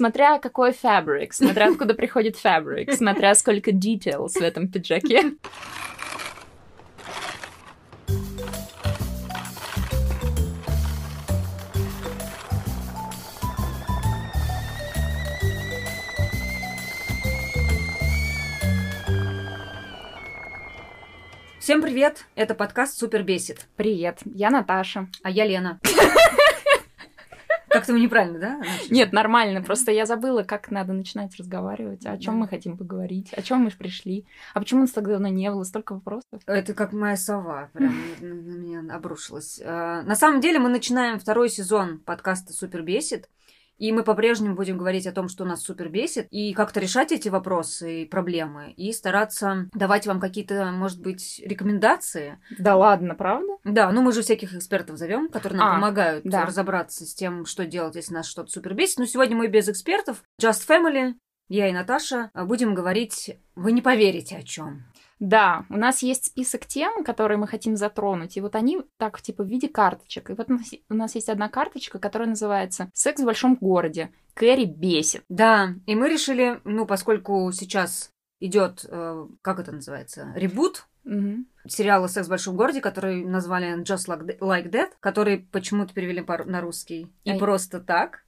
Смотря какой фабрик, смотря откуда приходит фабрик, смотря сколько details в этом пиджаке. Всем привет! Это подкаст Супер Бесит. Привет, я Наташа. А я Лена. Как-то мы неправильно, да? Нет, нормально. Просто я забыла, как надо начинать разговаривать. О чем мы хотим поговорить? О чем мы пришли? А почему нас так давно не было? Столько вопросов. Это как моя сова. Прям на меня обрушилась. А, на самом деле мы начинаем второй сезон подкаста Супер Бесит. И мы по-прежнему будем говорить о том, что нас супер бесит, и как-то решать эти вопросы и проблемы, и стараться давать вам какие-то, может быть, рекомендации. Да ладно, правда? Да, ну мы же всяких экспертов зовем, которые нам а, помогают да. разобраться с тем, что делать, если нас что-то супер бесит. Но сегодня мы без экспертов. Just Family, я и Наташа будем говорить, вы не поверите о чем. Да, у нас есть список тем, которые мы хотим затронуть, и вот они так, типа, в виде карточек. И вот у нас есть одна карточка, которая называется «Секс в большом городе». Кэрри бесит. Да, и мы решили, ну, поскольку сейчас идет, э, как это называется, ребут угу. сериала «Секс в большом городе», который назвали «Just Like That», который почему-то перевели на русский. И Ай. просто так.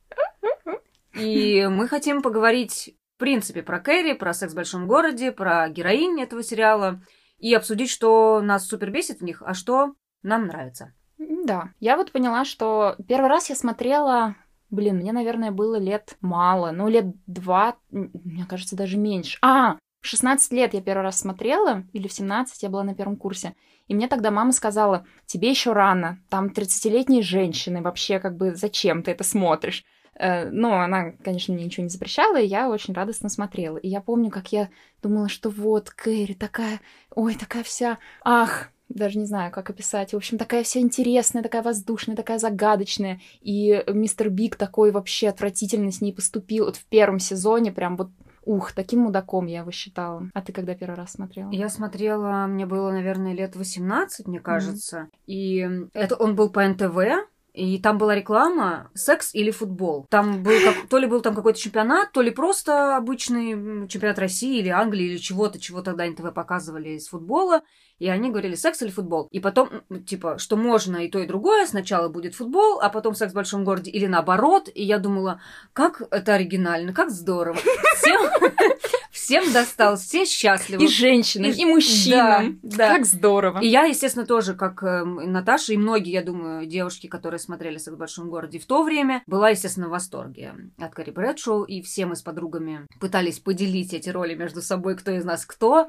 И мы хотим поговорить принципе, про Кэрри, про секс в большом городе, про героинь этого сериала и обсудить, что нас супер бесит в них, а что нам нравится. Да, я вот поняла, что первый раз я смотрела Блин, мне, наверное, было лет мало. Ну, лет два, мне кажется, даже меньше. А, в 16 лет я первый раз смотрела, или в 17 я была на первом курсе. И мне тогда мама сказала, тебе еще рано, там 30-летние женщины, вообще как бы зачем ты это смотришь? Э, но она, конечно, мне ничего не запрещала, и я очень радостно смотрела. И я помню, как я думала, что вот, Кэрри такая, ой, такая вся, ах, даже не знаю, как описать. В общем, такая вся интересная, такая воздушная, такая загадочная. И мистер Биг такой вообще отвратительно с ней поступил. Вот в первом сезоне прям вот Ух, таким мудаком я его считала. А ты когда первый раз смотрела? Я смотрела, мне было, наверное, лет 18, мне кажется. Mm-hmm. И это он был по НТВ, и там была реклама «Секс или футбол». Там был как, то ли был там какой-то чемпионат, то ли просто обычный чемпионат России или Англии или чего-то, чего тогда НТВ показывали из футбола. И они говорили «секс или футбол». И потом, типа, что можно и то, и другое. Сначала будет футбол, а потом «секс в большом городе» или наоборот. И я думала, как это оригинально, как здорово. Всем досталось, все счастливы. И женщинам, и, и мужчинам. Да, да. Как здорово. И я, естественно, тоже, как э, Наташа и многие, я думаю, девушки, которые смотрели «Секс в большом городе» в то время, была, естественно, в восторге от Кари Брэдшоу. И все мы с подругами пытались поделить эти роли между собой, кто из нас кто.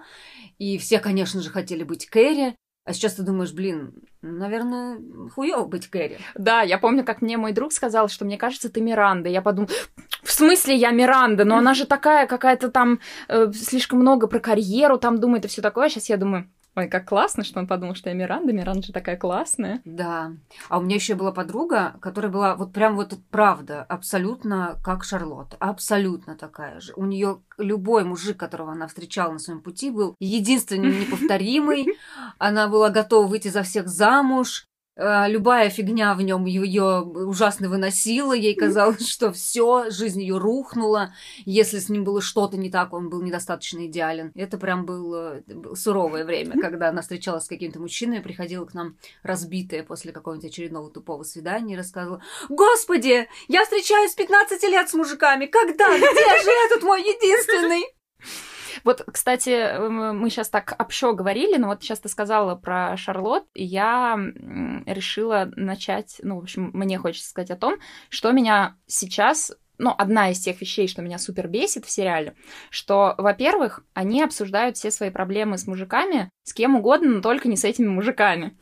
И все, конечно же, хотели быть Кэрри. А сейчас ты думаешь, блин, наверное, хуёво быть Кэрри. Да, я помню, как мне мой друг сказал, что мне кажется, ты Миранда. Я подумала, в смысле я Миранда? Но она же такая какая-то там э, слишком много про карьеру там думает и все такое. Сейчас я думаю, Ой, как классно, что он подумал, что я Миранда. Миранда же такая классная. Да. А у меня еще была подруга, которая была вот прям вот правда, абсолютно как Шарлотта. Абсолютно такая же. У нее любой мужик, которого она встречала на своем пути, был единственный неповторимый. Она была готова выйти за всех замуж. Э, любая фигня в нем ее ужасно выносила, ей казалось, что все, жизнь ее рухнула, если с ним было что-то не так, он был недостаточно идеален. Это прям было, было суровое время, когда она встречалась с какими-то мужчинами, приходила к нам разбитая после какого-нибудь очередного тупого свидания и рассказывала, «Господи, я встречаюсь с 15 лет с мужиками, когда, где же этот мой единственный?» Вот, кстати, мы сейчас так общо говорили, но вот сейчас ты сказала про Шарлот, и я решила начать, ну, в общем, мне хочется сказать о том, что меня сейчас ну, одна из тех вещей, что меня супер бесит в сериале, что, во-первых, они обсуждают все свои проблемы с мужиками с кем угодно, но только не с этими мужиками.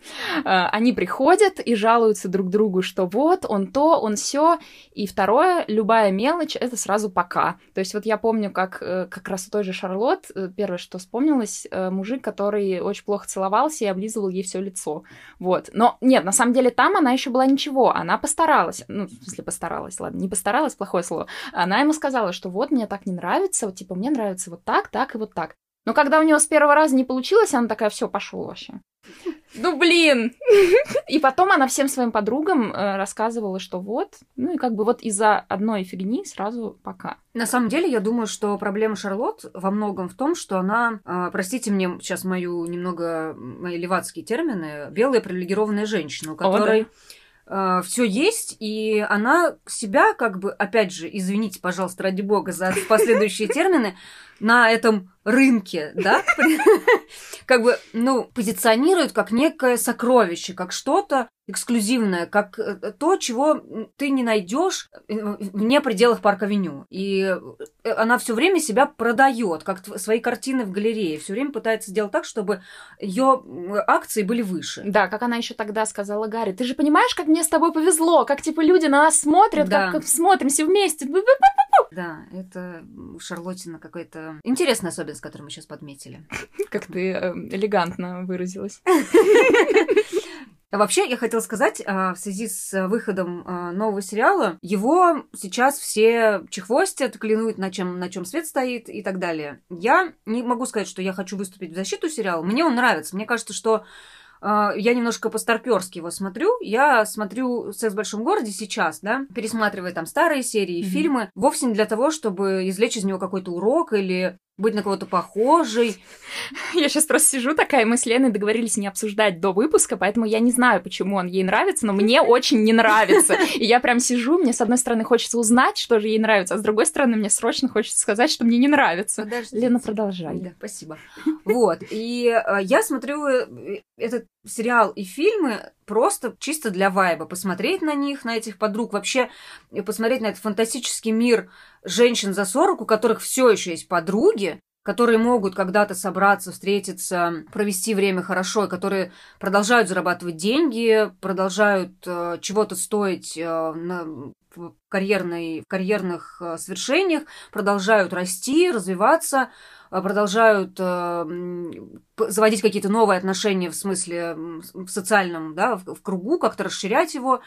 Э, они приходят и жалуются друг другу, что вот, он то, он все. И второе, любая мелочь, это сразу пока. То есть вот я помню, как э, как раз у той же Шарлот, э, первое, что вспомнилось, мужик, который очень плохо целовался и облизывал ей все лицо. Вот. Но нет, на самом деле там она еще была ничего, она постаралась. Ну, в смысле постаралась, ладно, не постаралась, плохое слово. Она ему сказала, что вот, мне так не нравится, вот типа, мне нравится вот так, так и вот так. Но когда у него с первого раза не получилось, она такая, все, пошел вообще. Ну блин! И потом она всем своим подругам э, рассказывала, что вот, ну и как бы вот из-за одной фигни сразу пока. На самом деле, я думаю, что проблема Шарлотт во многом в том, что она, э, простите мне сейчас мою немного мои левацкие термины, белая привилегированная женщина, у которой... О, да э, все есть, и она себя, как бы, опять же, извините, пожалуйста, ради бога, за последующие термины, на этом рынке, да, как бы, ну, позиционирует как некое сокровище, как что-то эксклюзивное, как э, то, чего ты не найдешь э, вне пределах парка Веню. И э, она все время себя продает, как свои картины в галерее, все время пытается сделать так, чтобы ее акции были выше. Да, как она еще тогда сказала Гарри, ты же понимаешь, как мне с тобой повезло, как типа люди на нас смотрят, да. как, как смотримся вместе. Да, это Шарлотина какой-то интересная особенность, которую мы сейчас подметили. Как ты элегантно выразилась. Вообще, я хотела сказать, а, в связи с выходом а, нового сериала, его сейчас все чехвостят, клянут, на чем, на чем свет стоит и так далее. Я не могу сказать, что я хочу выступить в защиту сериала. Мне он нравится. Мне кажется, что а, я немножко по-старперски его смотрю. Я смотрю «Секс в большом городе» сейчас, да, пересматривая там старые серии, mm-hmm. фильмы, вовсе не для того, чтобы извлечь из него какой-то урок или быть на кого-то похожей. Я сейчас просто сижу такая, мы с Леной договорились не обсуждать до выпуска, поэтому я не знаю, почему он ей нравится, но мне очень не нравится. И я прям сижу, мне с одной стороны хочется узнать, что же ей нравится, а с другой стороны мне срочно хочется сказать, что мне не нравится. Подождите. Лена, продолжай. Да, спасибо. Вот, и э, я смотрю э, этот сериал и фильмы просто чисто для вайба, посмотреть на них, на этих подруг, вообще посмотреть на этот фантастический мир женщин за 40, у которых все еще есть подруги, которые могут когда-то собраться, встретиться, провести время хорошо, и которые продолжают зарабатывать деньги, продолжают э, чего-то стоить э, на, карьерной, в карьерных э, свершениях, продолжают расти, развиваться, э, продолжают э, заводить какие-то новые отношения в смысле в социальном, да, в, в кругу, как-то расширять его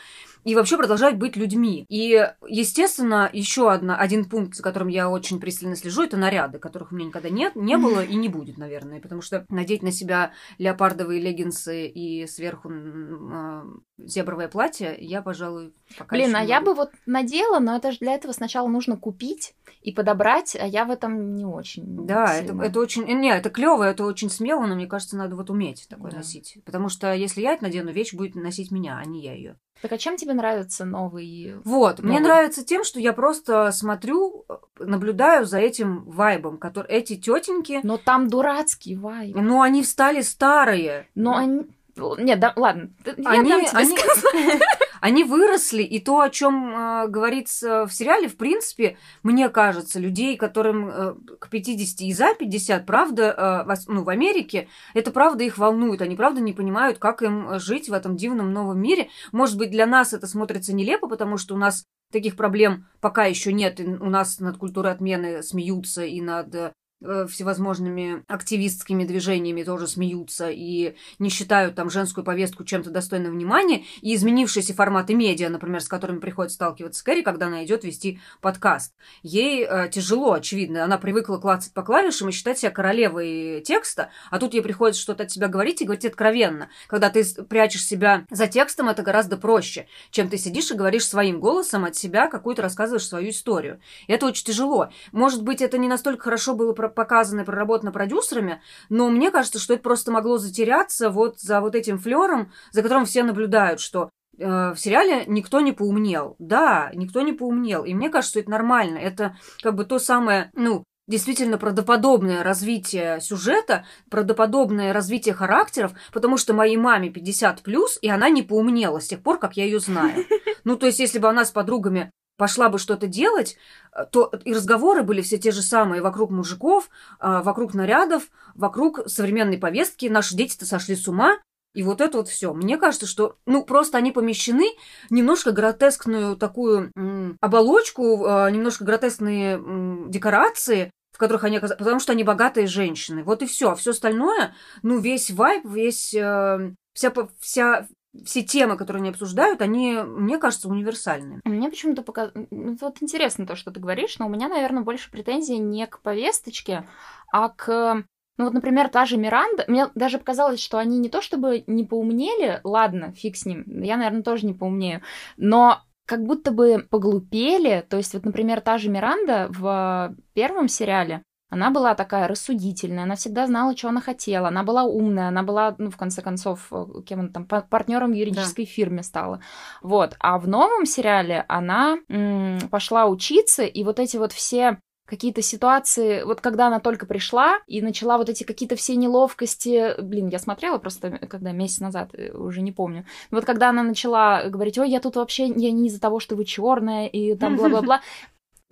и вообще продолжают быть людьми. И, естественно, еще одна, один пункт, за которым я очень пристально слежу, это наряды, которых у меня никогда нет, не было и не будет, наверное, потому что надеть на себя леопардовые леггинсы и сверху э, зебровое платье я, пожалуй, пока Блин, а я бы вот надела, но это же для этого сначала нужно купить и подобрать, а я в этом не очень. Да, это, это очень... Не, это клево, это очень смело, но мне кажется, надо вот уметь такое да. носить. Потому что если я это надену, вещь будет носить меня, а не я ее. Так а чем тебе нравится новый? Вот, новый? мне нравится тем, что я просто смотрю, наблюдаю за этим вайбом, который эти тетеньки. Но там дурацкий вайб. Ну, они встали старые. Но они. Нет, да, ладно. Я они, дам тебе они... они выросли, и то, о чем э, говорится в сериале, в принципе, мне кажется, людей, которым э, к 50 и за 50, правда, э, ну, в Америке, это правда их волнует. Они правда не понимают, как им жить в этом дивном новом мире. Может быть, для нас это смотрится нелепо, потому что у нас таких проблем пока еще нет. И у нас над культурой отмены смеются и над Э, всевозможными активистскими движениями тоже смеются и не считают там женскую повестку чем-то достойным внимания, и изменившиеся форматы медиа, например, с которыми приходится сталкиваться Кэрри, когда она идет вести подкаст. Ей э, тяжело, очевидно. Она привыкла клацать по клавишам и считать себя королевой текста, а тут ей приходится что-то от себя говорить и говорить откровенно. Когда ты прячешь себя за текстом, это гораздо проще, чем ты сидишь и говоришь своим голосом от себя какую-то рассказываешь свою историю. И это очень тяжело. Может быть, это не настолько хорошо было показано и проработано продюсерами, но мне кажется, что это просто могло затеряться вот за вот этим флером, за которым все наблюдают, что э, в сериале никто не поумнел. Да, никто не поумнел. И мне кажется, что это нормально. Это как бы то самое, ну, действительно правдоподобное развитие сюжета, правдоподобное развитие характеров, потому что моей маме 50 плюс, и она не поумнела с тех пор, как я ее знаю. Ну, то есть, если бы она с подругами пошла бы что-то делать, э, то и разговоры были все те же самые вокруг мужиков, а, вокруг нарядов, вокруг современной повестки. Наши дети-то сошли с ума. И вот это вот все. Мне кажется, что, ну, просто они помещены немножко гротескную такую м, оболочку, э, немножко гротескные м, декорации, в которых они оказались, потому что они богатые женщины. Вот и все. А все остальное, ну, весь вайб, весь, э, вся, вся, все темы, которые они обсуждают, они, мне кажется, универсальны. Мне почему-то пока... Ну, вот интересно то, что ты говоришь, но у меня, наверное, больше претензий не к повесточке, а к Ну вот, например, та же Миранда, мне даже показалось, что они не то чтобы не поумнели, ладно, фиг с ним, я, наверное, тоже не поумнею, но как будто бы поглупели, то есть вот, например, та же Миранда в первом сериале, она была такая рассудительная, она всегда знала, что она хотела, она была умная, она была, ну, в конце концов, э, кем она там, партнером в юридической да. фирме стала. Вот. А в новом сериале она м- пошла учиться, и вот эти вот все какие-то ситуации, вот когда она только пришла и начала вот эти какие-то все неловкости, блин, я смотрела просто, когда месяц назад, э, уже не помню, вот когда она начала говорить, ой, я тут вообще, я не из-за того, что вы черная, и там бла-бла-бла,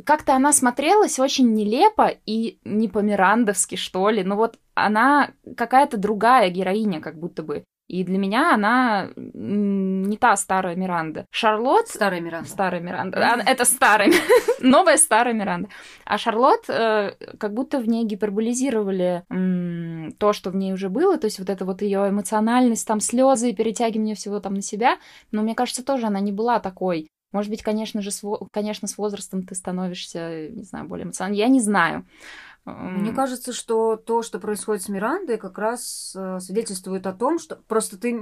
как-то она смотрелась очень нелепо и не по-мирандовски, что ли. Ну вот она какая-то другая героиня, как будто бы. И для меня она не та старая Миранда. Шарлот... Старая Миранда. Старая Миранда. Это старая. Новая старая Миранда. А Шарлот э, как будто в ней гиперболизировали то, что в ней уже было. То есть вот это вот ее эмоциональность, там слезы и перетягивание всего там на себя. Но мне кажется, тоже она не была такой может быть, конечно же, с, конечно, с возрастом ты становишься, не знаю, более эмоциональным. Я не знаю. Мне кажется, что то, что происходит с Мирандой, как раз э, свидетельствует о том, что просто ты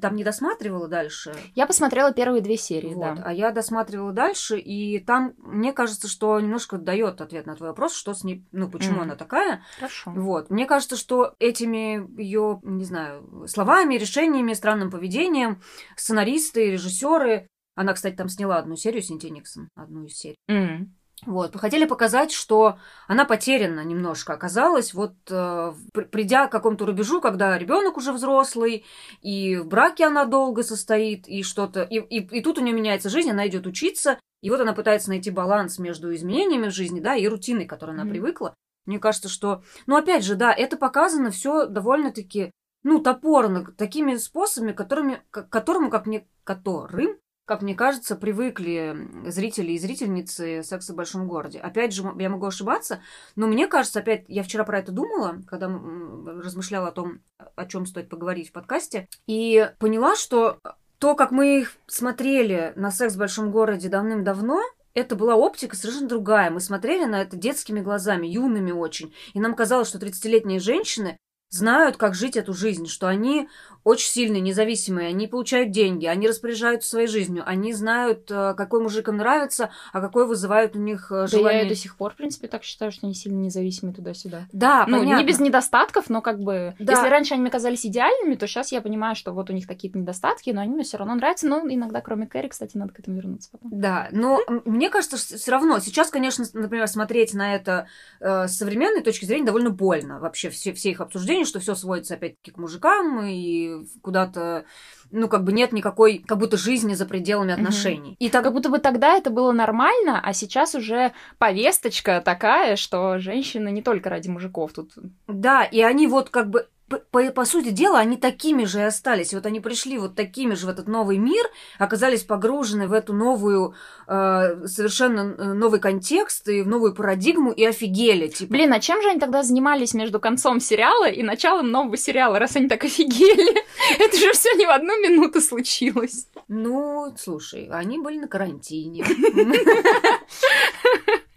там не досматривала дальше. Я посмотрела первые две серии, вот, да. А я досматривала дальше, и там мне кажется, что немножко дает ответ на твой вопрос, что с ней, ну почему mm. она такая. Хорошо. Вот, мне кажется, что этими ее, не знаю, словами, решениями, странным поведением сценаристы, режиссеры она, кстати, там сняла одну серию с Инти одну из серий. Mm. Вот, хотели показать, что она потеряна немножко оказалась, вот э, придя к какому-то рубежу, когда ребенок уже взрослый, и в браке она долго состоит, и что-то, и, и, и тут у нее меняется жизнь, она идет учиться, и вот она пытается найти баланс между изменениями в жизни, да, и рутиной, к которой она mm привыкла. Мне кажется, что, ну опять же, да, это показано все довольно-таки, ну топорно, такими способами, которыми, к которому, как мне, которым как мне кажется, привыкли зрители и зрительницы секса в большом городе. Опять же, я могу ошибаться, но мне кажется, опять, я вчера про это думала, когда размышляла о том, о чем стоит поговорить в подкасте, и поняла, что то, как мы их смотрели на секс в большом городе давным-давно, это была оптика совершенно другая. Мы смотрели на это детскими глазами, юными очень. И нам казалось, что 30-летние женщины знают, как жить эту жизнь, что они очень сильные, независимые, они получают деньги, они распоряжаются своей жизнью, они знают, э, какой мужик им нравится, а какой вызывает у них э, желание. Да я до сих пор, в принципе, так считаю, что они сильно независимые туда-сюда. Да, ну, понятно. не без недостатков, но как бы... Да. Если раньше они мне казались идеальными, то сейчас я понимаю, что вот у них какие-то недостатки, но они мне все равно нравятся. Ну, иногда, кроме Кэрри, кстати, надо к этому вернуться потом. Да, но мне кажется, все равно сейчас, конечно, например, смотреть на это э, с современной точки зрения довольно больно. Вообще все, все их обсуждения, что все сводится опять-таки к мужикам и куда-то ну, как бы нет никакой, как будто жизни за пределами отношений. И так... Как будто бы тогда это было нормально, а сейчас уже повесточка такая, что женщины не только ради мужиков тут. Да, и они вот как бы по, по сути дела, они такими же и остались. Вот они пришли вот такими же в этот новый мир, оказались погружены в эту новую, э, совершенно э, новый контекст и в новую парадигму и офигели. Типа. Блин, а чем же они тогда занимались между концом сериала и началом нового сериала, раз они так офигели? Это же все не в одну минуту случилось. Ну, слушай, они были на карантине.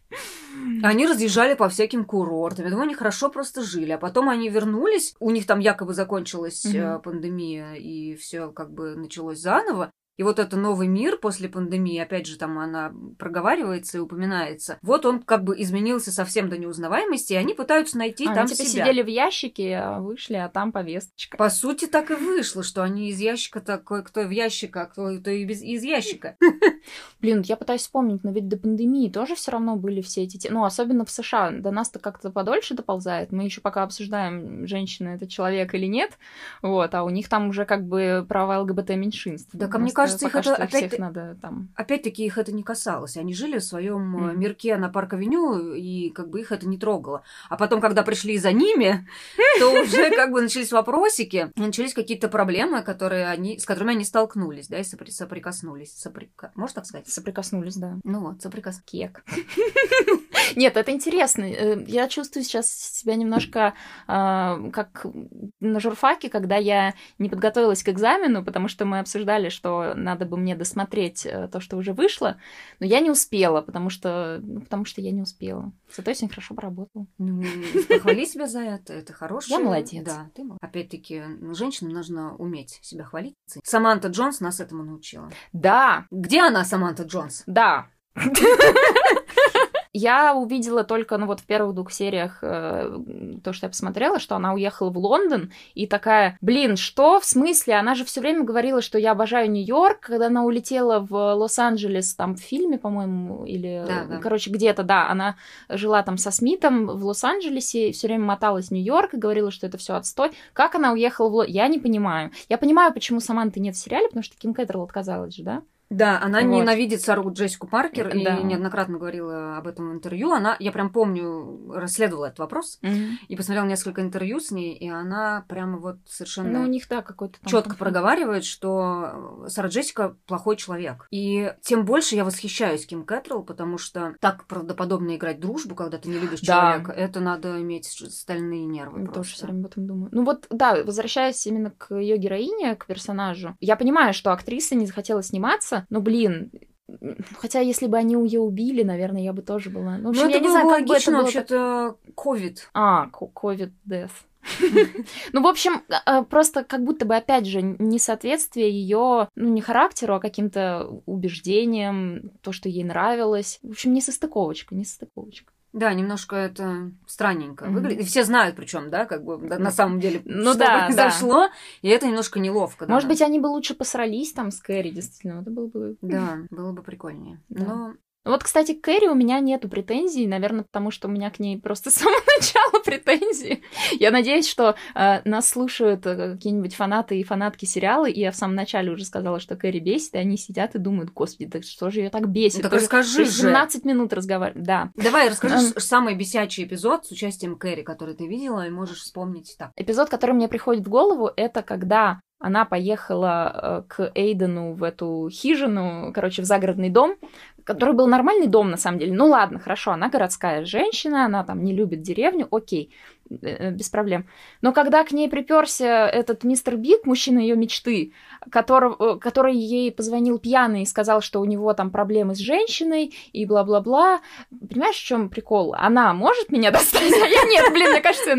Они разъезжали по всяким курортам. Я думаю, они хорошо просто жили. А потом они вернулись. У них там якобы закончилась mm-hmm. пандемия, и все как бы началось заново. И вот это новый мир после пандемии, опять же, там она проговаривается и упоминается. Вот он как бы изменился совсем до неузнаваемости, и они пытаются найти а, там типа себя. сидели в ящике, а вышли, а там повесточка. По сути, так и вышло, что они из ящика такой, кто в ящика, а кто, кто из, из ящика. Блин, я пытаюсь вспомнить, но ведь до пандемии тоже все равно были все эти... Ну, особенно в США. До нас-то как-то подольше доползает. Мы еще пока обсуждаем, женщина это человек или нет. Вот, а у них там уже как бы права ЛГБТ-меньшинств. Да, ко мне кажется, их это опять надо там. Опять-таки их это не касалось. Они жили в своем mm. мирке на парк-авеню, и как бы их это не трогало. А потом, когда пришли за ними, то уже как бы начались вопросики, начались какие-то проблемы, которые они, с которыми они столкнулись, да, и сопри соприкоснулись. Соприка... Можно так сказать? Соприкоснулись, да. Ну вот, соприкоснулись. Кек. Нет, это интересно. Э, я чувствую сейчас себя немножко э, как на журфаке, когда я не подготовилась к экзамену, потому что мы обсуждали, что надо бы мне досмотреть э, то, что уже вышло, но я не успела, потому что, ну, потому что я не успела. Зато я сегодня хорошо поработала. Ну, похвали себя за это, это хорошее. Я молодец. Да, ты молодец. Опять-таки, женщинам нужно уметь себя хвалить. Саманта Джонс нас этому научила. Да. Где она, Саманта Джонс? Да. Я увидела только, ну вот в первых двух сериях э, то, что я посмотрела, что она уехала в Лондон и такая, блин, что в смысле? Она же все время говорила, что я обожаю Нью-Йорк, когда она улетела в Лос-Анджелес, там в фильме, по-моему, или, да, да. короче, где-то, да, она жила там со Смитом в Лос-Анджелесе, все время моталась в Нью-Йорк и говорила, что это все отстой. Как она уехала в Лондон? Я не понимаю. Я понимаю, почему Саманты нет в сериале, потому что Ким Кэтрилл отказалась же, да? Да, она вот. ненавидит Сару Джессику Паркер Да. и неоднократно говорила об этом в интервью. Она, я прям помню, расследовала этот вопрос Мгм. и посмотрела несколько интервью с ней, и она прямо вот Ну, у совершенно них, да, какой-то четко проговаривает, что Сара Джессика плохой человек. И тем больше я восхищаюсь Ким Кэтрилл, потому что так правдоподобно играть дружбу, когда ты не любишь Да. человека, это надо иметь стальные нервы. Я тоже все время об этом думаю. Ну вот, да, возвращаясь именно к ее героине, к персонажу. Я понимаю, что актриса не захотела сниматься, но, блин, хотя если бы они ее убили, наверное, я бы тоже была. Ну, в общем, Ну, я не знаю, как бы это было. вообще-то, ковид. А, ко- COVID death. Ну, в общем, э, просто как будто бы, опять же, несоответствие ее, ну, не характеру, а каким-то убеждениям, то, что ей нравилось. В общем, не состыковочка, не состыковочка. Да, немножко это странненько Мгм. выглядит. И все знают, причем, да, как бы да, на самом деле, Ну что да, произошло, и это немножко неловко. да. Может быть, они бы лучше посрались там с Кэрри, действительно, это было бы... Да, было бы прикольнее. Да. Но Вот, кстати, к Кэрри у меня нету претензий, наверное, потому что у меня к ней просто с самого начала претензии. Я надеюсь, что э, нас слушают э, какие-нибудь фанаты и фанатки сериала, и я в самом начале уже сказала, что Кэрри бесит, и они сидят и думают, господи, да что же ее так бесит? Ну, так Тоже- расскажи тоже же. 17 минут разговаривать, да. давай расскажи Эм. самый бесячий эпизод с участием Кэрри, который ты видела, и можешь вспомнить так. Эпизод, который мне приходит в голову, это когда она поехала э, к Эйдену в эту хижину, короче, в загородный дом, который был нормальный дом, на самом деле. Ну ладно, хорошо, она городская женщина, она там не любит деревню, окей, э, э, без проблем. Но когда к ней приперся этот мистер Биг, мужчина ее мечты, которого, э, который ей позвонил пьяный и сказал, что у него там проблемы с женщиной и бла-бла-бла, понимаешь, в чем прикол? Она может меня достать, а я нет, блин, мне кажется,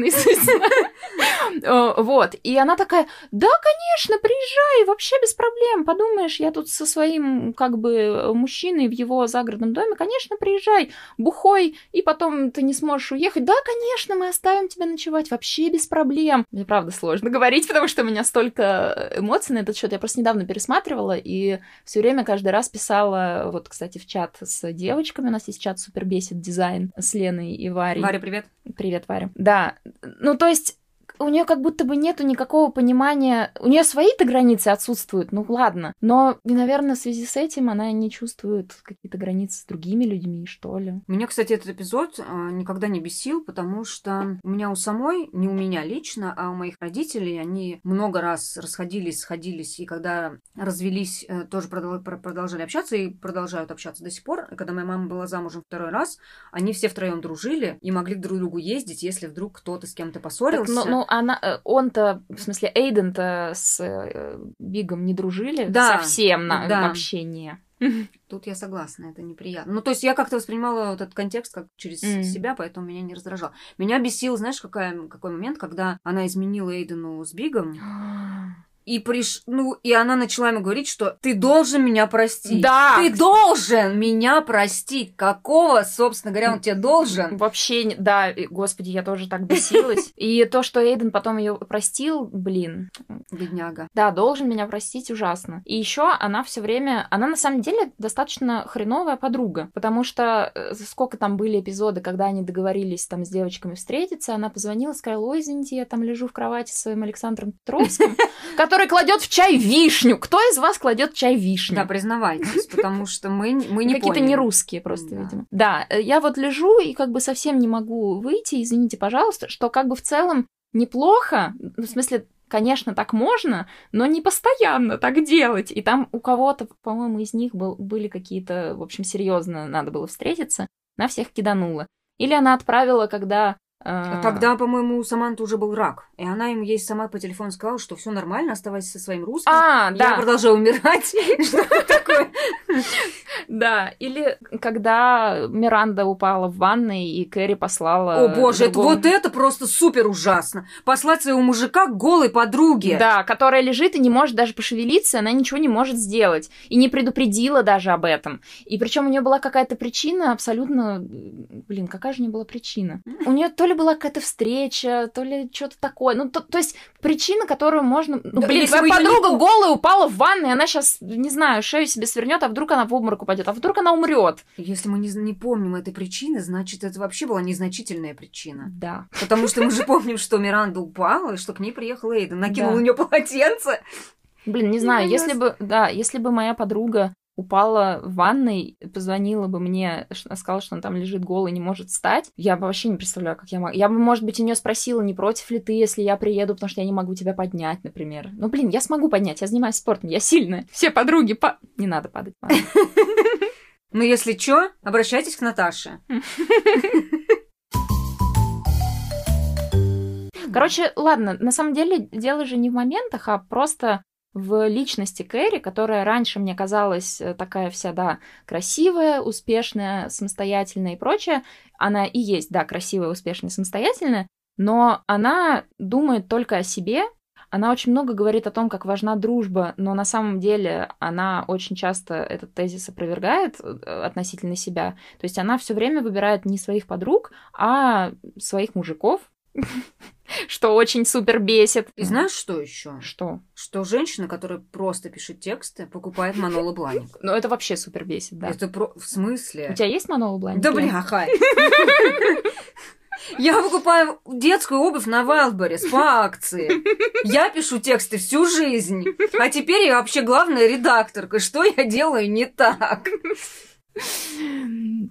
Вот. И она такая, да, конечно, приезжай, вообще без проблем. Подумаешь, я тут со своим, как бы, мужчиной в его загородном доме, конечно, приезжай, бухой, и потом ты не сможешь уехать. Да, конечно, мы оставим тебя ночевать, вообще без проблем. Мне правда сложно говорить, потому что у меня столько эмоций на этот счет. Я просто недавно пересматривала и все время каждый раз писала, вот, кстати, в чат с девочками, у нас есть чат Супер бесит дизайн с Леной и Варей. Варя, привет. Привет, Варя. Да, ну то есть у нее как будто бы нету никакого понимания. У нее свои-то границы отсутствуют, ну ладно. Но, наверное, в связи с этим она не чувствует какие-то границы с другими людьми, что ли. Меня, кстати, этот эпизод а, никогда не бесил, потому что у меня у самой, не у меня лично, а у моих родителей, они много раз расходились, сходились, и когда развелись, э, тоже продол- про- продолжали общаться и продолжают общаться до сих пор. Когда моя мама была замужем второй раз, они все втроем дружили и могли к друг другу ездить, если вдруг кто-то с кем-то Так, поссорился. ну, ну, она, э, он-то, в смысле, Эйден-то с э, Бигом не дружили Да, совсем, на, да. вообще не. Тут я согласна, это неприятно. Ну, то есть я как-то воспринимала вот этот контекст как через Мгм. себя, поэтому меня не раздражал. Меня бесил, знаешь, какая, какой момент, когда она изменила Эйдену с Бигом, и приш... ну, и она начала ему говорить, что ты должен меня простить. Да. Ты должен меня простить. Какого, собственно говоря, он тебе должен? Вообще, да, господи, я тоже так бесилась. И то, что Эйден потом ее простил, блин, Бедняга. Да, должен меня простить ужасно. И еще она все время, она на самом деле достаточно хреновая подруга, потому что э, сколько там были эпизоды, когда они договорились там с девочками встретиться, она позвонила, сказала, ой, извините, я там лежу в кровати с своим Александром Петровским, который кладет в чай вишню. Кто из вас кладет чай вишню? Да, признавайтесь, потому что мы, мы не Какие-то не русские просто, Да. видимо. Да, э, я вот лежу и как бы совсем не могу выйти, извините, пожалуйста, что как бы в целом неплохо, ну, в смысле, конечно, так можно, но не постоянно так делать. И там у кого-то, по-моему, из них был, были какие-то, в общем, серьезно надо было встретиться, на всех кидануло. Или она отправила, когда а тогда, по-моему, у Саманты уже был рак. И она им ей сама по телефону сказала, что все нормально, оставайся со своим русским. А, да. Я продолжаю умирать. Что такое? Да. Или когда Миранда упала в ванной, и Кэрри послала... О, боже, это, вот это просто супер ужасно. Послать своего мужика к голой подруге. Да, которая лежит и не может даже пошевелиться, она ничего не может сделать. И не предупредила даже об этом. И причем у нее была какая-то причина абсолютно... Блин, какая же у нее была причина? У нее то ли ли была какая-то встреча, то ли что-то такое. Ну, то, то есть причина, которую можно... Ну, да, блин, твоя подруга не... голая упала в ванной, она сейчас, не знаю, шею себе свернет, а вдруг она в обморок упадет, а вдруг она умрет. Если мы не, не помним этой причины, значит, это вообще была незначительная причина. Да. Потому что мы же помним, что Миранда упала, и что к ней приехал Эйден, накинул да. на нее полотенце. Блин, не знаю, если бы, да, если бы моя подруга упала в ванной, позвонила бы мне, сказала, что она там лежит голой, не может встать, я бы вообще не представляю, как я могу. Я бы, может быть, у нее спросила, не против ли ты, если я приеду, потому что я не могу тебя поднять, например. Ну, блин, я смогу поднять, я занимаюсь спортом, я сильная. Все подруги, по... не надо падать. Ну, если что, обращайтесь к Наташе. Короче, ладно, на самом деле дело же не в моментах, а просто в личности Кэрри, которая раньше мне казалась э, такая вся, да, красивая, успешная, самостоятельная и прочее, она и есть, да, красивая, успешная, самостоятельная, но она думает только о себе, она очень много говорит о том, как важна дружба, но на самом деле она очень часто этот тезис опровергает э, относительно себя. То есть она все время выбирает не своих подруг, а своих мужиков, что очень супер бесит. И знаешь, что еще? Что? Что женщина, которая просто пишет тексты, покупает Манола Бланик. Ну, это вообще супер бесит, да. Это про... В смысле? У тебя есть Манола Бланик? Да бляха! Я покупаю детскую обувь на Wildberries по акции. Я пишу тексты всю жизнь. А теперь я вообще главная редакторка. Что я делаю не так?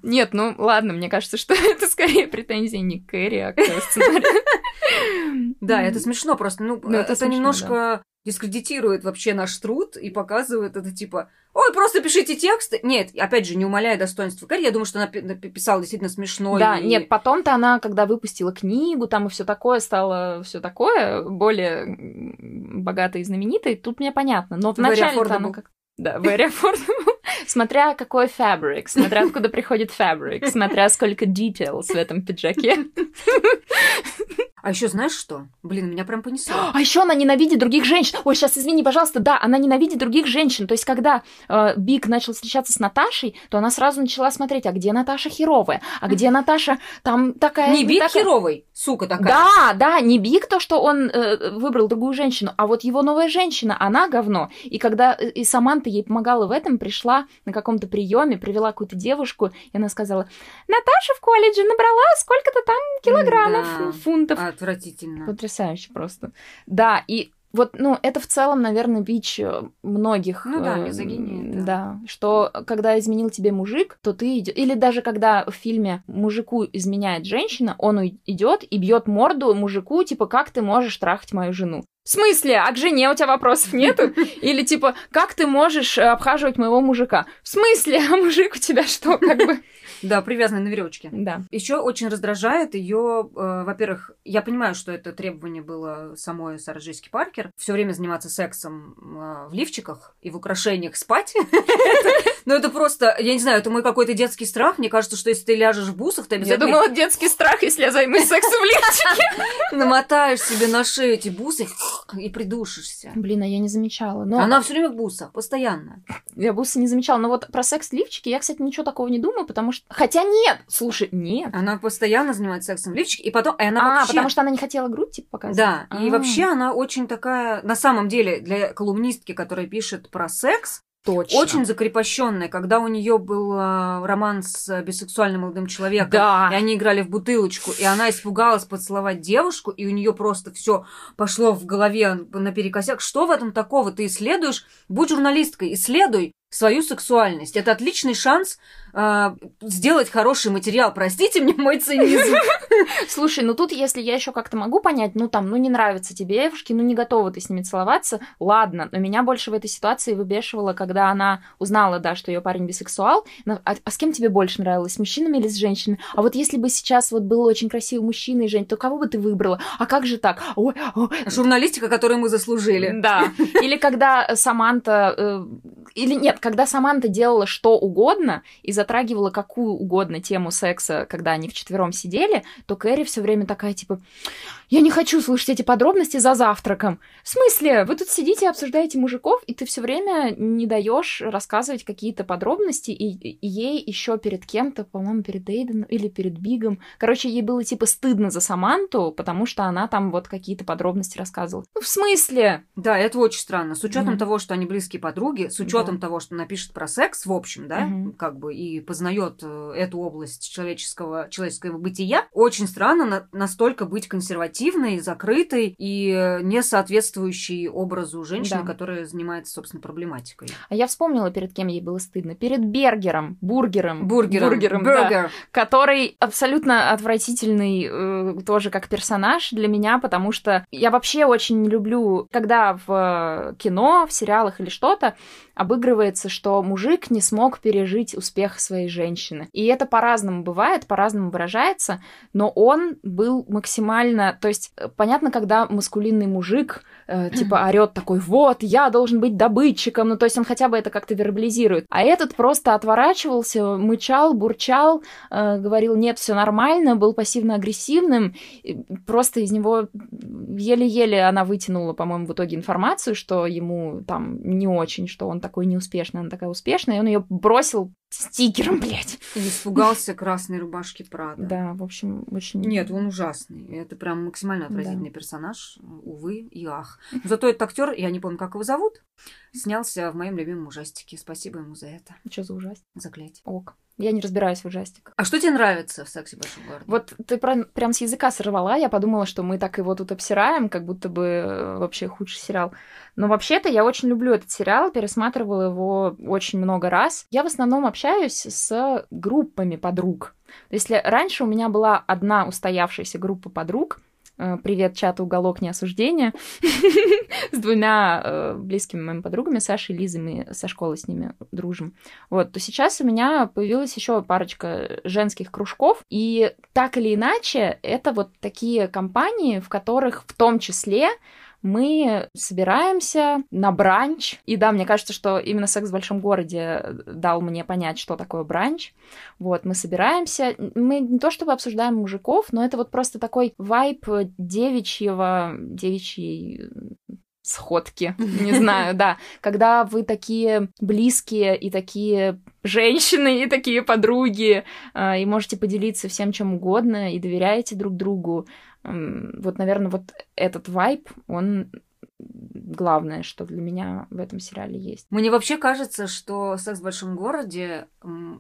Нет, ну ладно, мне кажется, что это скорее претензии не к Кэрри, а к. Да, это смешно просто. Ну, это немножко дискредитирует вообще наш труд и показывает это типа, ой, просто пишите тексты. Нет, опять же, не умаляя достоинства Кэрри, я думаю, что она написала действительно смешно. Да, и... нет, потом-то она, когда выпустила книгу, там и все такое, стало все такое более богатой и знаменитой, тут мне понятно. Но вначале она как да, very affordable. Смотря какой fabric, смотря откуда приходит fabric, смотря сколько details в этом пиджаке. А еще знаешь что? Блин, меня прям понесло. А еще она ненавидит других женщин. Ой, сейчас извини, пожалуйста, да, она ненавидит других женщин. То есть, когда э, Биг начал встречаться с Наташей, то она сразу начала смотреть, а где Наташа херовая, а где Наташа там такая. Не Биг такая... херовый, сука такая. Да, да, не Биг то, что он э, выбрал другую женщину, а вот его новая женщина, она говно. И когда э, и Саманта ей помогала в этом, пришла на каком-то приеме, привела какую-то девушку, и она сказала: Наташа в колледже набрала сколько-то там килограммов, да. фунтов. А Отвратительно. Потрясающе просто. Да, и вот, ну, это в целом, наверное, бич э, многих. Ну да, мизогиния. Да. да, что когда изменил тебе мужик, то ты идешь. Или даже когда в фильме мужику изменяет женщина, он идет и бьет морду мужику, типа, как ты можешь трахать мою жену? В смысле? А к жене у тебя вопросов нету? Или типа, как ты можешь э, обхаживать моего мужика? В смысле? А мужик у тебя что, как бы? Да, привязанный на веревочке. Да. Еще очень раздражает ее, э, во-первых, я понимаю, что это требование было самой Сары Джессики Паркер, все время заниматься сексом э, в лифчиках и в украшениях спать. Ну, это просто, я не знаю, это мой какой-то детский страх. Мне кажется, что если ты ляжешь в бусах, ты обязательно... Я думала, детский страх, если я займусь сексом в лифчике. Намотаешь себе на шею эти бусы и придушишься. Блин, а я не замечала. Но... Она все время в бусах, постоянно. Я бусы не замечала. Но вот про секс в лифчике я, кстати, ничего такого не думаю, потому что Хотя нет, слушай, нет. Она постоянно занимается сексом в лифчике, и потом... И она а, вообще... потому что она не хотела грудь, типа, показывать? Да, А-а-а. и а. вообще она очень такая... На самом деле, для колумнистки, которая пишет про секс, Точно. Очень закрепощенная, когда у нее был э, роман с бисексуальным молодым человеком, да. и они играли в бутылочку, и она испугалась поцеловать девушку, и у нее просто все пошло в голове наперекосяк. Что в этом такого? Ты исследуешь, будь журналисткой, исследуй, свою сексуальность. Это отличный шанс э, сделать хороший материал. Простите мне мой цинизм. Слушай, ну тут, если я еще как-то могу понять, ну там, ну не нравятся тебе девушки, ну не готова ты с ними целоваться, ладно. Но меня больше в этой ситуации выбешивало, когда она узнала, да, что ее парень бисексуал. Но, а, а с кем тебе больше нравилось, с мужчинами или с женщинами? А вот если бы сейчас вот был очень красивый мужчина и женщина, то кого бы ты выбрала? А как же так? Ой, ой. Журналистика, которую мы заслужили. Да. Или когда Саманта... Э, или нет, когда Саманта делала что угодно и затрагивала какую угодно тему секса, когда они вчетвером сидели, то Кэрри все время такая, типа, я не хочу слушать эти подробности за завтраком. В смысле? Вы тут сидите и обсуждаете мужиков, и ты все время не даешь рассказывать какие-то подробности, и, и ей еще перед кем-то, по-моему, перед Эйденом или перед Бигом. Короче, ей было типа стыдно за Саманту, потому что она там вот какие-то подробности рассказывала. Ну, в смысле? Да, это очень странно. С учетом mm-hmm. того, что они близкие подруги, с учетом yeah. того, что она пишет про секс, в общем, да, mm-hmm. как бы, и познает э, эту область человеческого, человеческого бытия, очень странно на- настолько быть консервативной закрытой и э, не соответствующей образу женщины, да. которая занимается, собственно, проблематикой. А я вспомнила, перед кем ей было стыдно. Перед Бергером, бургером. Бургером. Бургером, Бургер. Да, который абсолютно отвратительный э, тоже как персонаж для меня, потому что я вообще очень люблю, когда в кино, в сериалах или что-то обыгрывается, что мужик не смог пережить успех своей женщины. И это по-разному бывает, по-разному выражается, но он был максимально... То есть, э, понятно, когда маскулинный мужик э, типа орет такой, вот, я должен быть добытчиком, ну, то есть он хотя бы это как-то вербализирует. А этот просто отворачивался, мычал, бурчал, э, говорил, нет, все нормально, был пассивно-агрессивным, просто из него еле-еле она вытянула, по-моему, в итоге информацию, что ему там не очень, что он такой неуспешный, она такая успешная, и он ее бросил стикером, блядь. И испугался красной рубашки Прада. Да, в общем, очень... Нет, он ужасный. Это прям максимально отвратительный да. персонаж, увы и ах. Зато этот актер, я не помню, как его зовут, снялся в моем любимом ужастике. Спасибо ему за это. Что за ужастик? Заклятие. Ок. Я не разбираюсь в ужастиках. А что тебе нравится в «Сексе большом городе»? Вот ты про, прям с языка сорвала. Я подумала, что мы так его тут обсираем, как будто бы э, вообще худший сериал. Но вообще-то я очень люблю этот сериал, пересматривала его очень много раз. Я в основном общаюсь с группами подруг. Если раньше у меня была одна устоявшаяся группа подруг, Э, привет, чат «Уголок неосуждения» с двумя э, близкими моими подругами, Сашей и Лизой, мы со школы с ними дружим. Вот, то сейчас у меня появилась еще парочка женских кружков, и так или иначе, это вот такие компании, в которых в том числе мы собираемся на бранч. И да, мне кажется, что именно секс в большом городе дал мне понять, что такое бранч. Вот, мы собираемся. Мы не то чтобы обсуждаем мужиков, но это вот просто такой вайп девичьего, девичьей сходки, не знаю, да, когда вы такие близкие и такие женщины и такие подруги, э, и можете поделиться всем чем угодно, и доверяете друг другу, вот, наверное, вот этот вайб, он главное, что для меня в этом сериале есть. Мне вообще кажется, что «Секс в большом городе»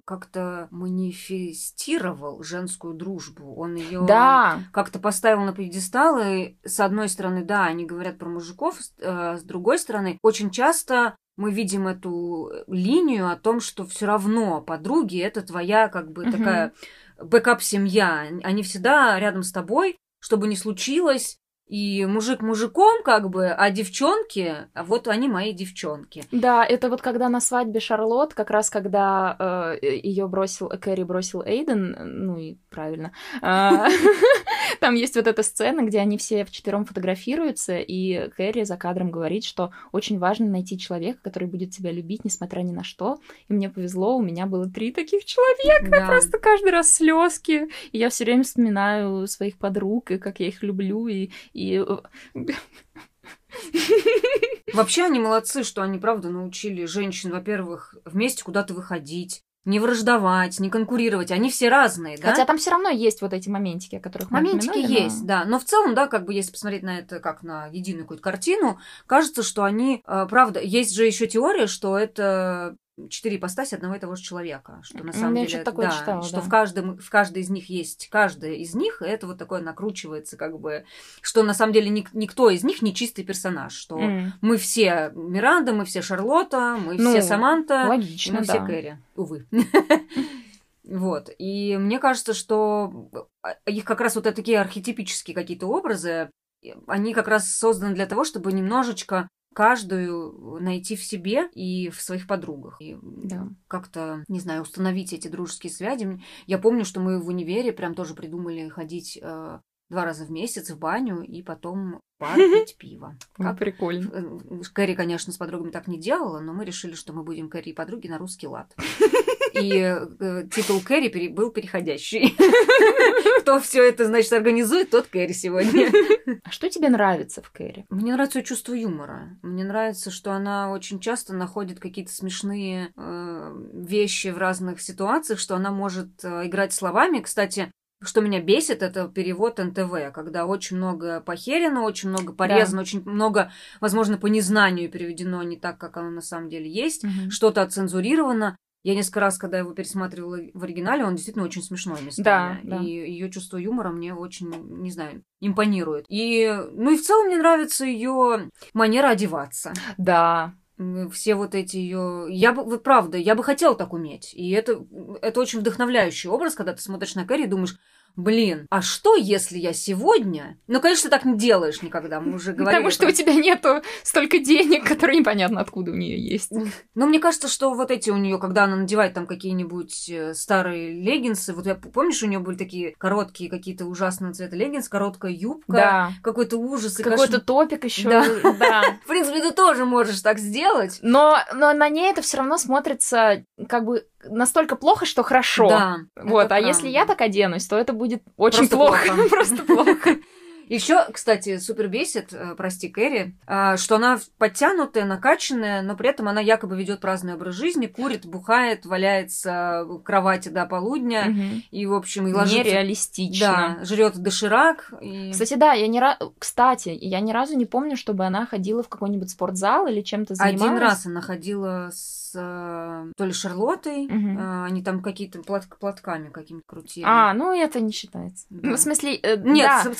как-то манифестировал женскую дружбу. Он ее да. как-то поставил на пьедестал. И, с одной стороны, да, они говорят про мужиков, э, с другой стороны, очень часто мы видим эту линию о том, что все равно подруги это твоя как бы угу. такая бэкап-семья. Они всегда рядом с тобой, что бы ни случилось, и мужик мужиком, как бы, а девчонки, а вот они мои девчонки. Да, это вот когда на свадьбе Шарлот, как раз когда э, ее бросил, Кэрри бросил Эйден, ну и правильно, а, там есть вот эта сцена, где они все вчетвером фотографируются, и Кэрри за кадром говорит, что очень важно найти человека, который будет тебя любить, несмотря ни на что. И мне повезло, у меня было три таких человека, да. просто каждый раз слезки. И я все время вспоминаю своих подруг, и как я их люблю, и и... Э, Вообще они молодцы, что они, правда, научили женщин, во-первых, вместе куда-то выходить, не враждовать, не конкурировать. Они все разные, да? Хотя там все равно есть вот эти моментики, о которых мы Моментики есть, но... да. Но в целом, да, как бы если посмотреть на это как на единую какую-то картину, кажется, что они, э, правда, есть же еще теория, что это четыре ипостаси одного и того же человека. Что на самом я деле, такое да, читала, что да. в каждом, в каждой из них есть, каждая из них, это вот такое накручивается, как бы, что на самом деле ник- никто из них не чистый персонаж, что М, мы все Миранда, мы все Шарлотта, мы Ну, все Саманта, Логично, мы да. все Кэрри, увы. Вот. И мне кажется, что а, их как раз вот такие архетипические какие-то образы, они как раз созданы для того, чтобы немножечко каждую найти в себе и в своих подругах. И Да. как-то, не знаю, установить эти дружеские связи. Я помню, что мы в универе прям тоже придумали ходить э, два раза в месяц в баню и потом пить пиво. Ой, Как прикольно. Кэрри, конечно, с подругами так не делала, но мы решили, что мы будем Кэрри и подруги на русский лад. И э, титул Кэрри был переходящий. Кто все это, значит, организует, тот Кэрри сегодня. А что тебе нравится в Кэрри? Мне нравится её чувство юмора. Мне нравится, что она очень часто находит какие-то смешные э, вещи в разных ситуациях, что она может э, играть словами. Кстати, что меня бесит, это перевод НТВ, когда очень много похерено, очень много порезано, очень много, возможно, по незнанию переведено не так, как оно на самом деле есть, Мгм. что-то отцензурировано. Я несколько раз, когда его пересматривала в оригинале, он действительно очень смешной местами. Да, да. И ее чувство юмора мне очень, не знаю, импонирует. И, ну и в целом мне нравится ее манера одеваться. Да. Все вот эти ее... Я бы, вот правда, я бы хотела так уметь. И это, это очень вдохновляющий образ, когда ты смотришь на Кэрри и думаешь, блин, а что, если я сегодня... Ну, конечно, ты так не делаешь никогда, мы уже говорили. Потому что у тебя нету столько денег, которые непонятно откуда у нее есть. Ну, мне кажется, что вот эти у нее, когда она надевает там какие-нибудь э, старые леггинсы, вот я помнишь, у нее были такие короткие какие-то ужасного цвета леггинс, короткая юбка, Да. какой-то ужас и Какой-то кошмар. топик еще. Да. Да. В принципе, ты тоже можешь так сделать. Но, но на ней это все равно смотрится как бы настолько плохо, что хорошо. Да. Вот, а если правда. я так оденусь, то это будет очень Просто плохо. Просто плохо. Еще, кстати, супер бесит, э, прости, Кэрри, а, что она подтянутая, накачанная, но при этом она якобы ведет праздный образ жизни, курит, бухает, валяется в кровати до полудня Мгм. и, в общем, и ложится... Нереалистично. Да, жрет доширак. И... Кстати, да, я не ra- Кстати, я ни разу не помню, чтобы она ходила в какой-нибудь спортзал или чем-то занималась. Один раз она ходила с э, то ли Шарлоттой, э, они там какие-то плат- платками какими-то крутили. А, ну это не считается. Да. Ну, в смысле, э, Нет, да. ц-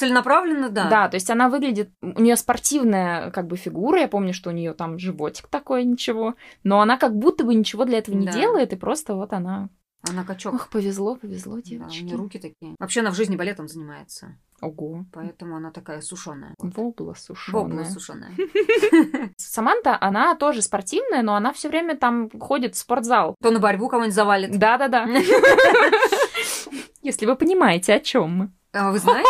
целенаправленно, да. Да, то есть она выглядит, у нее спортивная как бы фигура, я помню, что у нее там животик такой, ничего, но она как будто бы ничего для этого не Да. делает, и просто вот она, Она качок. ох, повезло, повезло, Да, у девочки. нее руки такие. Вообще она в жизни балетом занимается, Ого, поэтому она такая сушеная. вобла сушеная. Вобла сушеная. Саманта, она тоже спортивная, но она все время там ходит в спортзал. То на борьбу кого-нибудь завалит. Да-да-да. Если вы понимаете, о чем мы. А Вы знаете,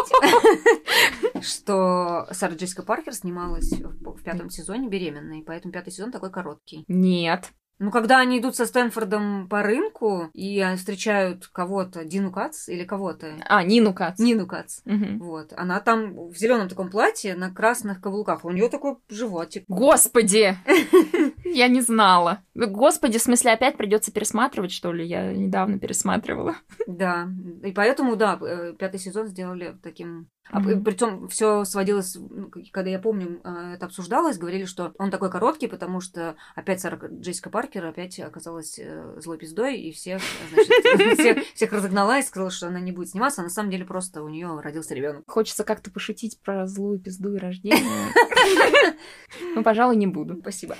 что Сара Джессика Паркер снималась в пятом сезоне беременной, поэтому пятый сезон такой короткий. Нет. Ну, когда они идут со Стэнфордом по рынку и а, встречают кого-то, Дину Кац или кого-то, А, Нину Кац. Нину Кац, Мгм. вот, она там в зеленом таком платье на красных каблуках, у нее такой животик. Господи! Я не знала. Господи, в смысле, опять придется пересматривать, что ли? Я недавно пересматривала. Да, и поэтому, да, э, пятый сезон сделали таким... Мгм. Причем все сводилось, ну, когда я помню, э, это обсуждалось, говорили, что он такой короткий, потому что опять Сара Джессика Паркер опять оказалась э, злой пиздой, и всех, значит, всех, всех разогнала и сказала, что она не будет сниматься, а на самом деле просто у нее родился ребенок. Хочется как-то пошутить про злую пизду и рождение. Ну, пожалуй, не буду. Спасибо.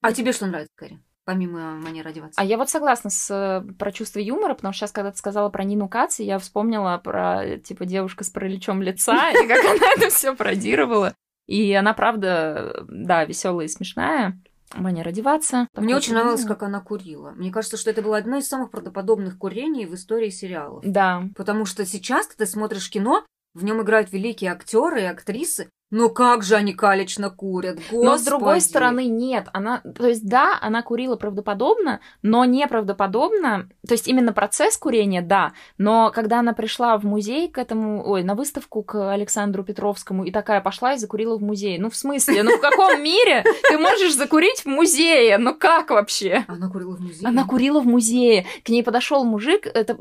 А тебе что нравится, Кэрри? Помимо манеры одеваться. А я вот согласна с, э, про чувство юмора, потому что сейчас, когда ты сказала про Нину Кац, я вспомнила про, типа, девушка с параличом лица, и как она это все пародировала. И она, правда, да, веселая и смешная. Манера одеваться. Мне очень нравилось, как она курила. Мне кажется, что это было одно из самых правдоподобных курений в истории сериалов. Да. Потому что сейчас ты смотришь кино, в нем играют великие актеры и актрисы, но как же они калечно курят, Но с другой господи. стороны, нет. Она, то есть, да, она курила правдоподобно, но неправдоподобно. То есть, именно процесс курения, да. Но когда она пришла в музей к этому, ой, на выставку к Александру Петровскому и такая пошла и закурила в музее. Ну, в смысле? Ну, в каком мире ты можешь закурить в музее? Ну, как вообще? Она курила в музее. Она курила в музее. К ней подошел мужик, это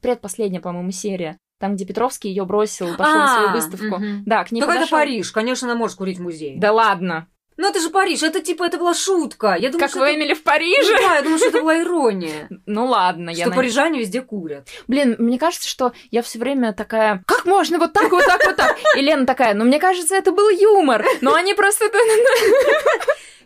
предпоследняя, по-моему, серия, там, где Петровский ее бросил, пошел на свою А, выставку. Да, к ней Так это подошел. Париж, конечно, она может курить в музее. Да ладно. Ну это же Париж, это типа, это была шутка. Я думаю, Как что в это- Эмили в Ну Париже. да, я думаю, что это была ирония. Ну ладно, я Что на- парижане везде курят. Блин, мне кажется, что я все время такая, как можно вот так, вот так, вот так? И Лена такая, ну мне кажется, это был юмор, но они просто...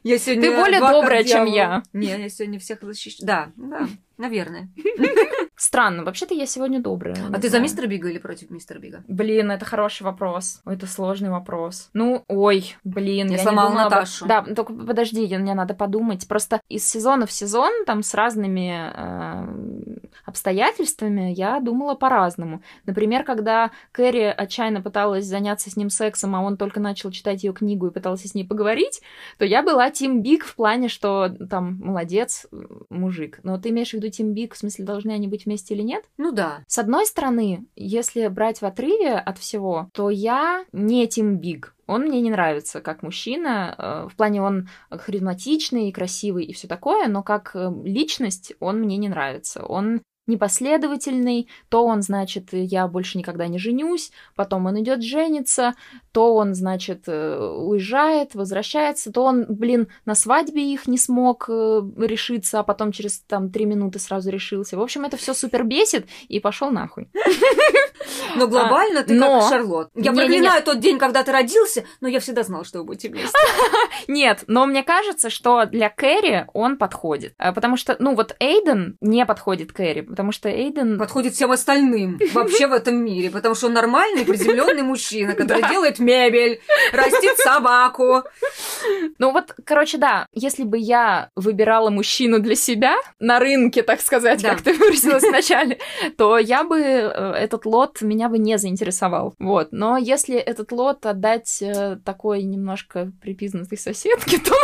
Я сегодня Ты более добрая, чем я. Не, я сегодня всех защищаю. Да, да, наверное. Странно, вообще-то я сегодня добрая. А ты за мистера Бига или против мистера Бига? Блин, это хороший вопрос. Ой, это сложный вопрос. Ну, ой, блин. Я не сломала думала Наташу. Да, только подожди, я- мне надо подумать. Просто из сезона в сезон, там, с разными э, обстоятельствами, я думала по-разному. Например, когда Кэрри отчаянно пыталась заняться с ним сексом, а он только начал читать ее книгу и пытался с ней поговорить, то я была Team Big в плане, что там, молодец, мужик. Но ты имеешь в виду Team Big, в смысле, должны они быть вместе или нет? Ну да. С одной стороны, если брать в отрыве от всего, то я не Team Big. Он мне не нравится как мужчина. э, В плане он харизматичный красивый и все такое, но как э, личность он мне не нравится. Он непоследовательный, то он, значит, я больше никогда не женюсь, потом он идет жениться, то он, значит, э, уезжает, возвращается, то он, блин, на свадьбе их не смог э, решиться, а потом через там три минуты сразу решился. В общем, это все супер бесит и пошел нахуй. Но глобально ты А, но- как Шарлот. Я Не-не-не. проклинаю тот день, когда ты родился, но я всегда знала, что вы будете вместе. Нет, но мне кажется, что для Кэрри он подходит. А, Потому что, ну, вот Эйден не подходит Кэрри, потому что Эйден... Подходит всем остальным вообще в этом мире, потому что он нормальный, приземленный мужчина, который делает мебель, растит собаку. Ну вот, короче, да, если бы я выбирала мужчину для себя на рынке, так сказать, как ты выразилась вначале, то я бы э, этот лот меня бы не заинтересовал. Вот. Но если этот лот отдать э, такой немножко припизнутой соседке, то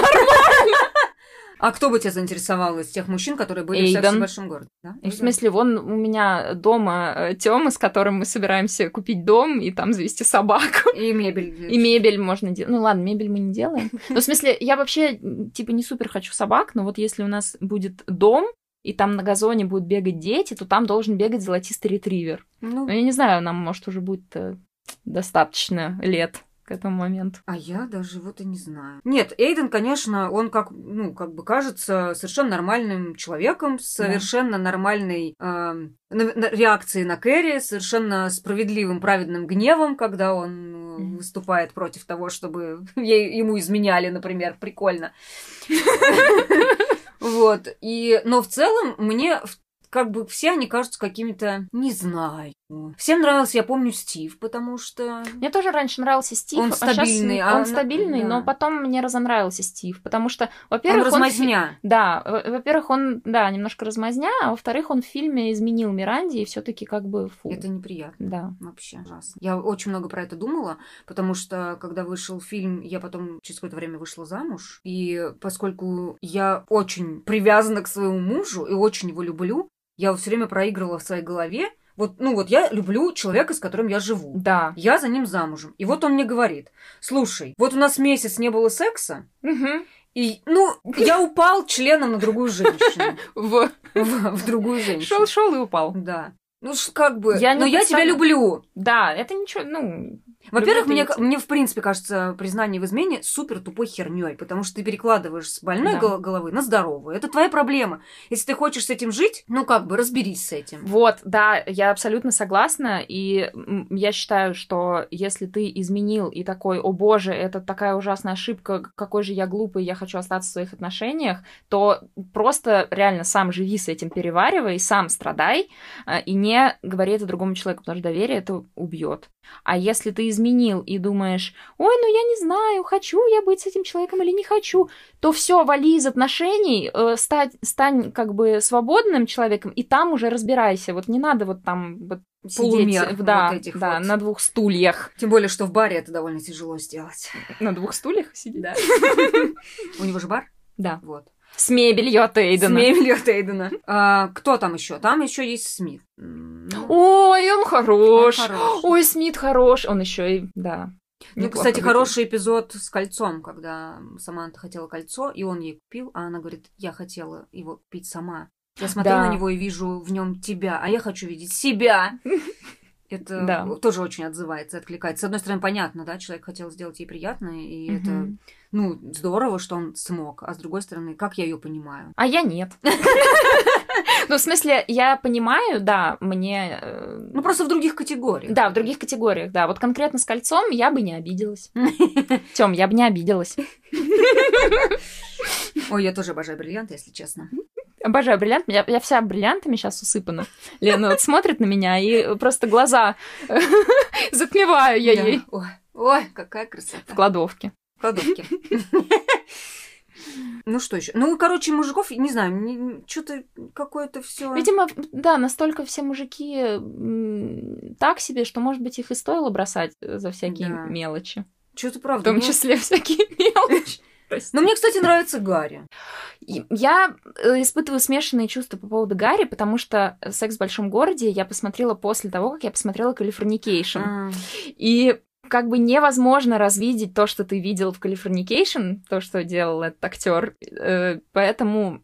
А кто бы тебя заинтересовал из тех мужчин, которые были в «Сексе Эйден. в большом городе? Да? В смысле, вон у меня дома Тёма, с которым мы собираемся купить дом и там завести собаку. И мебель. И мебель можно делать. Ну ладно, мебель мы не делаем. Ну, в смысле, я вообще, типа, не супер хочу собак, но вот если у нас будет дом, и там на газоне будут бегать дети, то там должен бегать золотистый ретривер. Ну, Ну, я не знаю, нам, может, уже будет э, достаточно лет к этому моменту. А я даже вот и не знаю. Нет, Эйден, конечно, он как, ну, как бы кажется совершенно нормальным человеком, с совершенно нормальной эм, на- на- реакцией на Кэрри, совершенно справедливым, праведным гневом, когда он э, Мгм. выступает против того, чтобы ей- ему изменяли, например. Прикольно. Вот. И, но в целом мне как бы все они кажутся какими-то, не знаю. Всем нравился, я помню, Стив, потому что... Мне тоже раньше нравился Стив. Он а стабильный, а он на- стабильный, да. но потом мне разонравился Стив, потому что, Он во-первых, он... размазня. Да, во- во-первых, он, да, немножко размазня, а во-вторых, он в фильме изменил Миранде и все таки как бы фу. Это неприятно. Да. Вообще ужасно. Я очень много про это думала, потому что, когда вышел фильм, я потом через какое-то время вышла замуж. И поскольку я очень привязана к своему мужу и очень его люблю, я все время проигрывала в своей голове. Вот, ну вот я люблю человека, с которым я живу. Да. Я за ним замужем. И вот он мне говорит, слушай, вот у нас месяц не было секса, Мгм. и, ну, я упал членом на другую женщину. В... В, в другую женщину. Шел, шел и упал. Да. Ну, как бы, Я не но я тебя люблю. Да, это ничего, ну... Во-первых, мне, мне в принципе кажется признание в измене супер тупой херней, потому что ты перекладываешь с больной Да. гол- головы на здоровую. Это твоя проблема. Если ты хочешь с этим жить, ну как бы разберись с этим. Вот, да, я абсолютно согласна, и я считаю, что если ты изменил и такой, о боже, это такая ужасная ошибка, какой же я глупый, я хочу остаться в своих отношениях, то просто реально сам живи с этим, переваривай, сам страдай, а, и не говори это другому человеку, потому что доверие это убьет. А если ты изменил и думаешь, ой, ну я не знаю, хочу я быть с этим человеком или не хочу, то все, вали из отношений, э, стать, стань как бы свободным человеком, и там уже разбирайся. Вот не надо вот там вот Полумер сидеть, да, вот этих да, вот. на двух стульях. Тем более, что в баре это довольно тяжело сделать. На двух стульях сидеть? Да. У него же бар? Да. Вот. С мебелью от С Эйдена. мебелью от Эйдена. А, кто там еще? Там еще есть Смит. Ну, Ой, он хорош. он хорош. Ой, Смит хорош. Он еще и, да. Ну, неплохо кстати, выглядит. хороший эпизод с кольцом, когда Саманта хотела кольцо, и он ей купил, а она говорит, я хотела его купить сама. Я смотрю Да. на него и вижу в нем тебя, а я хочу видеть себя. Это Да. тоже очень отзывается, откликается. С одной стороны, понятно, да, человек хотел сделать ей приятно, и это, Мгм. Ну, здорово, что он смог. А с другой стороны, как я ее понимаю? А я нет. Ну, в смысле, я понимаю, да, мне... э, Ну, просто в других категориях. Да, в других категориях, да. Вот конкретно с кольцом я бы не обиделась. Тем, я бы не обиделась. Ой, я тоже обожаю бриллианты, если честно. Обожаю бриллиант. Я, я вся бриллиантами сейчас усыпана. Лена вот смотрит на меня и просто глаза затмеваю я ей ой, какая красота. в кладовке. В кладовке. Ну что еще? Ну, короче, мужиков, не знаю, что-то какое-то все. Видимо, да, настолько все мужики так себе, что, может быть, их и стоило бросать за всякие Да. мелочи. Что-то В правда. том ну- числе всякие мелочи. Но мне, кстати, нравится Гарри. Я э, испытываю смешанные чувства по поводу Гарри, потому что «Секс в большом городе» я посмотрела после того, как я посмотрела «Californication». А, И как бы невозможно развидеть то, что ты видел в «Californication», то, что делал этот актер. Поэтому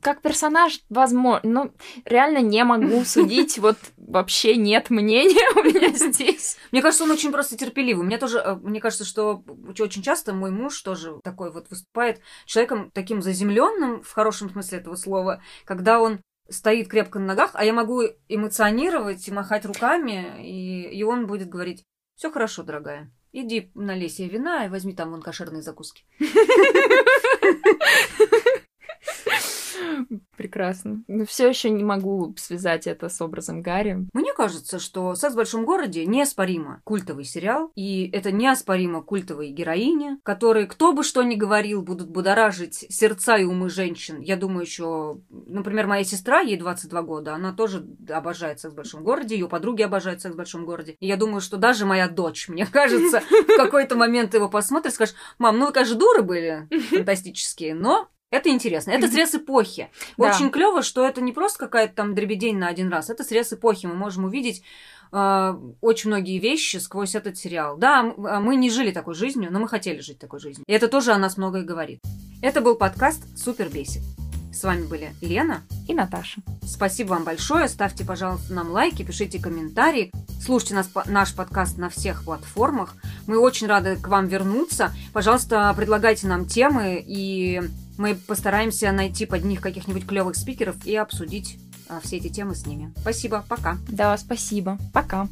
как персонаж, возможно, ну, реально не могу судить, вот вообще нет мнения у меня здесь. Мне кажется, он очень просто терпеливый. Мне тоже, э, мне кажется, что очень часто мой муж тоже такой вот выступает человеком таким заземленным, в хорошем смысле этого слова, когда он стоит крепко на ногах, а я могу эмоционировать и махать руками, и, и он будет говорить, все хорошо, дорогая. Иди налей себе вина и возьми там вон кошерные закуски. Прекрасно. Но все еще не могу связать это с образом Гарри. Мне кажется, что «Секс в большом городе» неоспоримо культовый сериал, и это неоспоримо культовые героини, которые, кто бы что ни говорил, будут будоражить сердца и умы женщин. Я думаю, еще, например, моя сестра, ей 22 года, она тоже обожает «Секс в большом городе», ее подруги обожают «Секс в большом городе». И я думаю, что даже моя дочь, мне кажется, в какой-то момент его посмотрит и скажет, мам, ну вы, конечно, дуры были фантастические, но это интересно. Это срез эпохи. Да. Очень клево, что это не просто какая-то там дребедень на один раз. Это срез эпохи. Мы можем увидеть э, очень многие вещи сквозь этот сериал. Да, а мы не жили такой жизнью, но мы хотели жить такой жизнью. И это тоже о нас многое говорит. Это был подкаст Супер Бесит. С вами были Лена. И Наташа. Спасибо вам большое. Ставьте, пожалуйста, нам лайки, пишите комментарии. Слушайте нас, наш подкаст на всех платформах. Мы очень рады к вам вернуться. Пожалуйста, предлагайте нам темы, и мы постараемся найти под них каких-нибудь клевых спикеров и обсудить а, все эти темы с ними. Спасибо, пока. Да, спасибо. Пока.